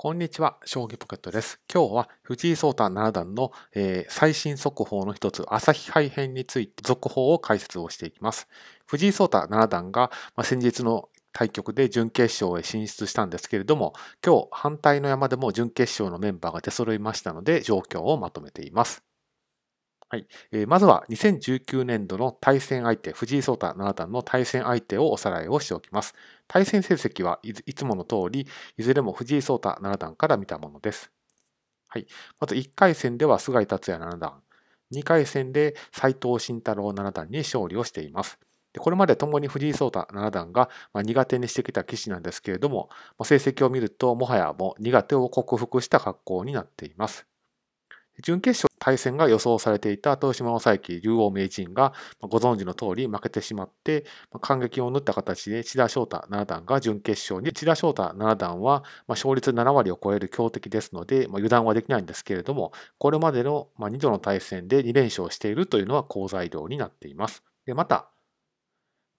こんにちは、将棋ポケットです。今日は藤井聡太七段の、えー、最新速報の一つ、朝日杯編について続報を解説をしていきます。藤井聡太七段が、まあ、先日の対局で準決勝へ進出したんですけれども、今日反対の山でも準決勝のメンバーが出揃いましたので、状況をまとめています。はい。えー、まずは2019年度の対戦相手、藤井聡太七段の対戦相手をおさらいをしておきます。対戦成績はいつもの通り、いずれも藤井聡太七段から見たものです。はい。まず1回戦では菅井達也七段、2回戦で斎藤慎太郎七段に勝利をしています。でこれまで共に藤井聡太七段が苦手にしてきた棋士なんですけれども、成績を見るともはやもう苦手を克服した格好になっています。準決勝対戦が予想されていた豊島正幸竜王名人がご存知の通り負けてしまって感激を縫った形で千田翔太七段が準決勝に千田翔太七段は勝率7割を超える強敵ですので油断はできないんですけれどもこれまでの2度の対戦で2連勝しているというのは好材料になっています。でまた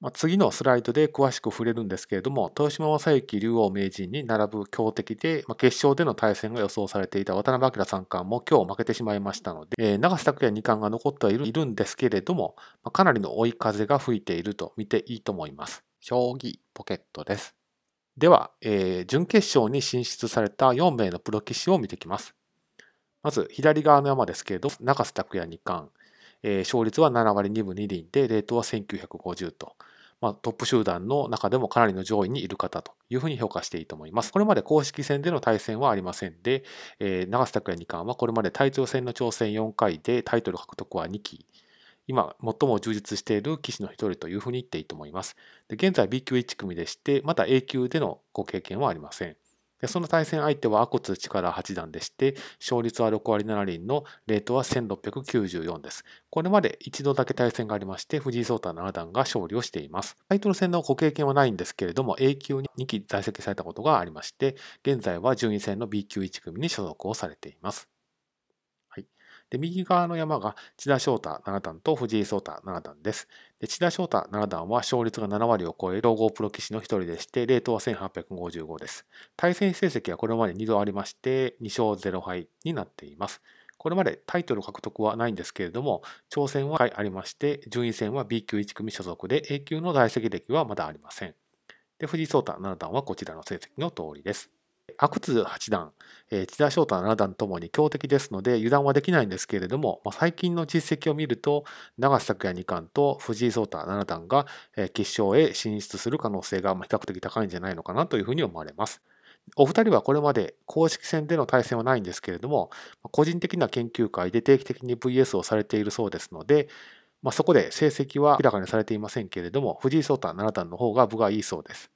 まあ、次のスライドで詳しく触れるんですけれども、豊島正幸竜王名人に並ぶ強敵で、まあ、決勝での対戦が予想されていた渡辺明三冠も今日負けてしまいましたので、えー、長瀬拓也二冠が残ってはいるんですけれども、まあ、かなりの追い風が吹いていると見ていいと思います。将棋ポケットです。では、えー、準決勝に進出された4名のプロ棋士を見ていきます。まず、左側の山ですけれど、長瀬拓也二冠、えー、勝率は7割2分2厘で、レートは1950と。まあ、トップ集団の中でもかなりの上位にいる方というふうに評価していいと思います。これまで公式戦での対戦はありませんで、えー、長瀬拓也二冠はこれまでタイトル戦の挑戦4回でタイトル獲得は2期。今、最も充実している棋士の一人というふうに言っていいと思います。で現在 B 級1組でして、また A 級でのご経験はありません。でその対戦相手は阿骨力八段でして、勝率は6割7厘のレートは1694です。これまで一度だけ対戦がありまして、藤井聡太七段が勝利をしています。タイトル戦のご経験はないんですけれども、A 級に2期在籍されたことがありまして、現在は順位戦の B 級1組に所属をされています。で、右側の山が千田翔太七段と藤井聡太七段です。で千田翔太七段は勝率が7割を超える総合プロ棋士の一人でして、レートは1855です。対戦成績はこれまで2度ありまして、2勝0敗になっています。これまでタイトル獲得はないんですけれども、挑戦は回ありまして、順位戦は B 級1組所属で A 級の在籍歴はまだありません。で、藤井聡太七段はこちらの成績の通りです。阿久津八段、えー、千田翔太七段ともに強敵ですので油断はできないんですけれども、まあ、最近の実績を見ると長瀬拓也二冠と藤井聡太七段が、えー、決勝へ進出する可能性が比較的高いんじゃないのかなというふうに思われます。お二人はこれまで公式戦での対戦はないんですけれども、個人的な研究会で定期的に VS をされているそうですので、まあ、そこで成績は明らかにされていませんけれども、藤井聡太七段の方が分がいいそうです。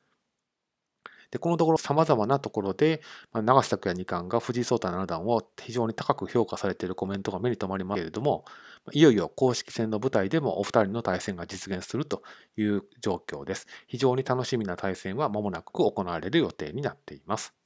で、このところ様々なところで、まあ、長瀬拓也二冠が藤井聡太七段を非常に高く評価されているコメントが目に留まりますけれども、いよいよ公式戦の舞台でもお二人の対戦が実現するという状況です。非常に楽しみな対戦は間もなく行われる予定になっています。